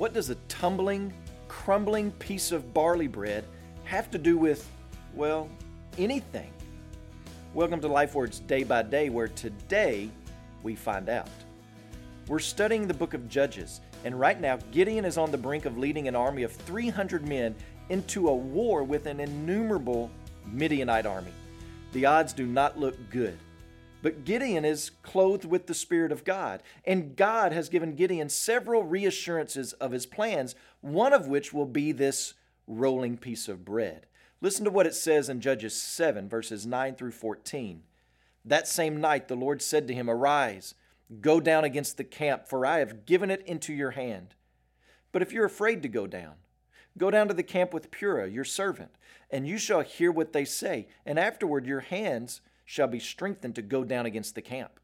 What does a tumbling, crumbling piece of barley bread have to do with, well, anything? Welcome to Life Words Day by Day, where today we find out. We're studying the book of Judges, and right now Gideon is on the brink of leading an army of 300 men into a war with an innumerable Midianite army. The odds do not look good. But Gideon is clothed with the Spirit of God, and God has given Gideon several reassurances of his plans, one of which will be this rolling piece of bread. Listen to what it says in Judges 7, verses 9 through 14. That same night the Lord said to him, Arise, go down against the camp, for I have given it into your hand. But if you're afraid to go down, go down to the camp with Purah, your servant, and you shall hear what they say, and afterward your hands shall be strengthened to go down against the camp.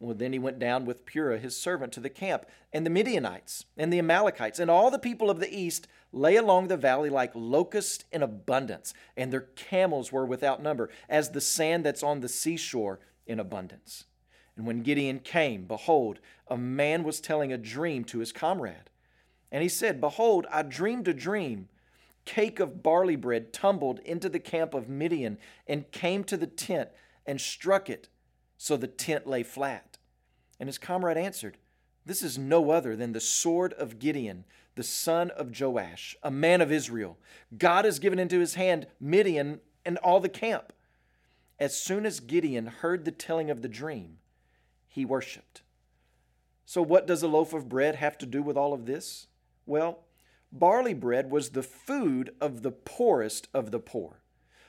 Well, then he went down with Purah his servant to the camp, and the Midianites, and the Amalekites, and all the people of the east lay along the valley like locusts in abundance, and their camels were without number, as the sand that's on the seashore in abundance. And when Gideon came, behold, a man was telling a dream to his comrade. And he said, Behold, I dreamed a dream cake of barley bread tumbled into the camp of Midian and came to the tent and struck it so the tent lay flat. And his comrade answered, This is no other than the sword of Gideon, the son of Joash, a man of Israel. God has given into his hand Midian and all the camp. As soon as Gideon heard the telling of the dream, he worshiped. So, what does a loaf of bread have to do with all of this? Well, barley bread was the food of the poorest of the poor,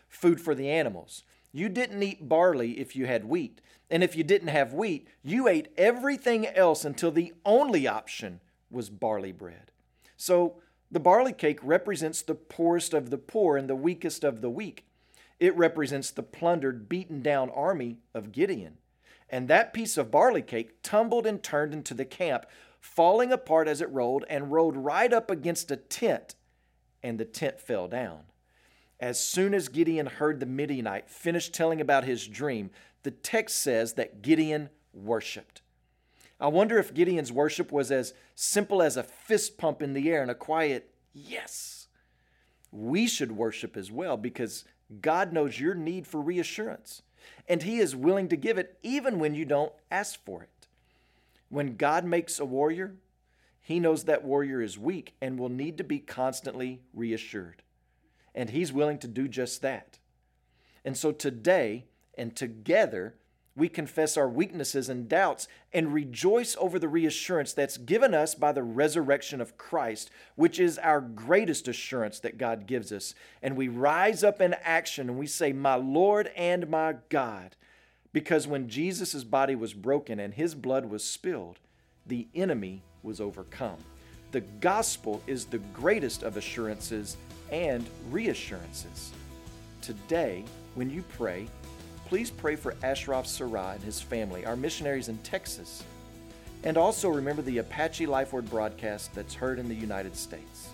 food for the animals. You didn't eat barley if you had wheat. And if you didn't have wheat, you ate everything else until the only option was barley bread. So the barley cake represents the poorest of the poor and the weakest of the weak. It represents the plundered, beaten down army of Gideon. And that piece of barley cake tumbled and turned into the camp, falling apart as it rolled, and rolled right up against a tent, and the tent fell down. As soon as Gideon heard the Midianite finish telling about his dream, the text says that Gideon worshiped. I wonder if Gideon's worship was as simple as a fist pump in the air and a quiet yes. We should worship as well because God knows your need for reassurance, and He is willing to give it even when you don't ask for it. When God makes a warrior, he knows that warrior is weak and will need to be constantly reassured. And he's willing to do just that. And so today and together, we confess our weaknesses and doubts and rejoice over the reassurance that's given us by the resurrection of Christ, which is our greatest assurance that God gives us. And we rise up in action and we say, My Lord and my God. Because when Jesus' body was broken and his blood was spilled, the enemy was overcome. The gospel is the greatest of assurances and reassurances. Today, when you pray, please pray for Ashraf Sarah and his family, our missionaries in Texas. And also remember the Apache Life Word broadcast that's heard in the United States.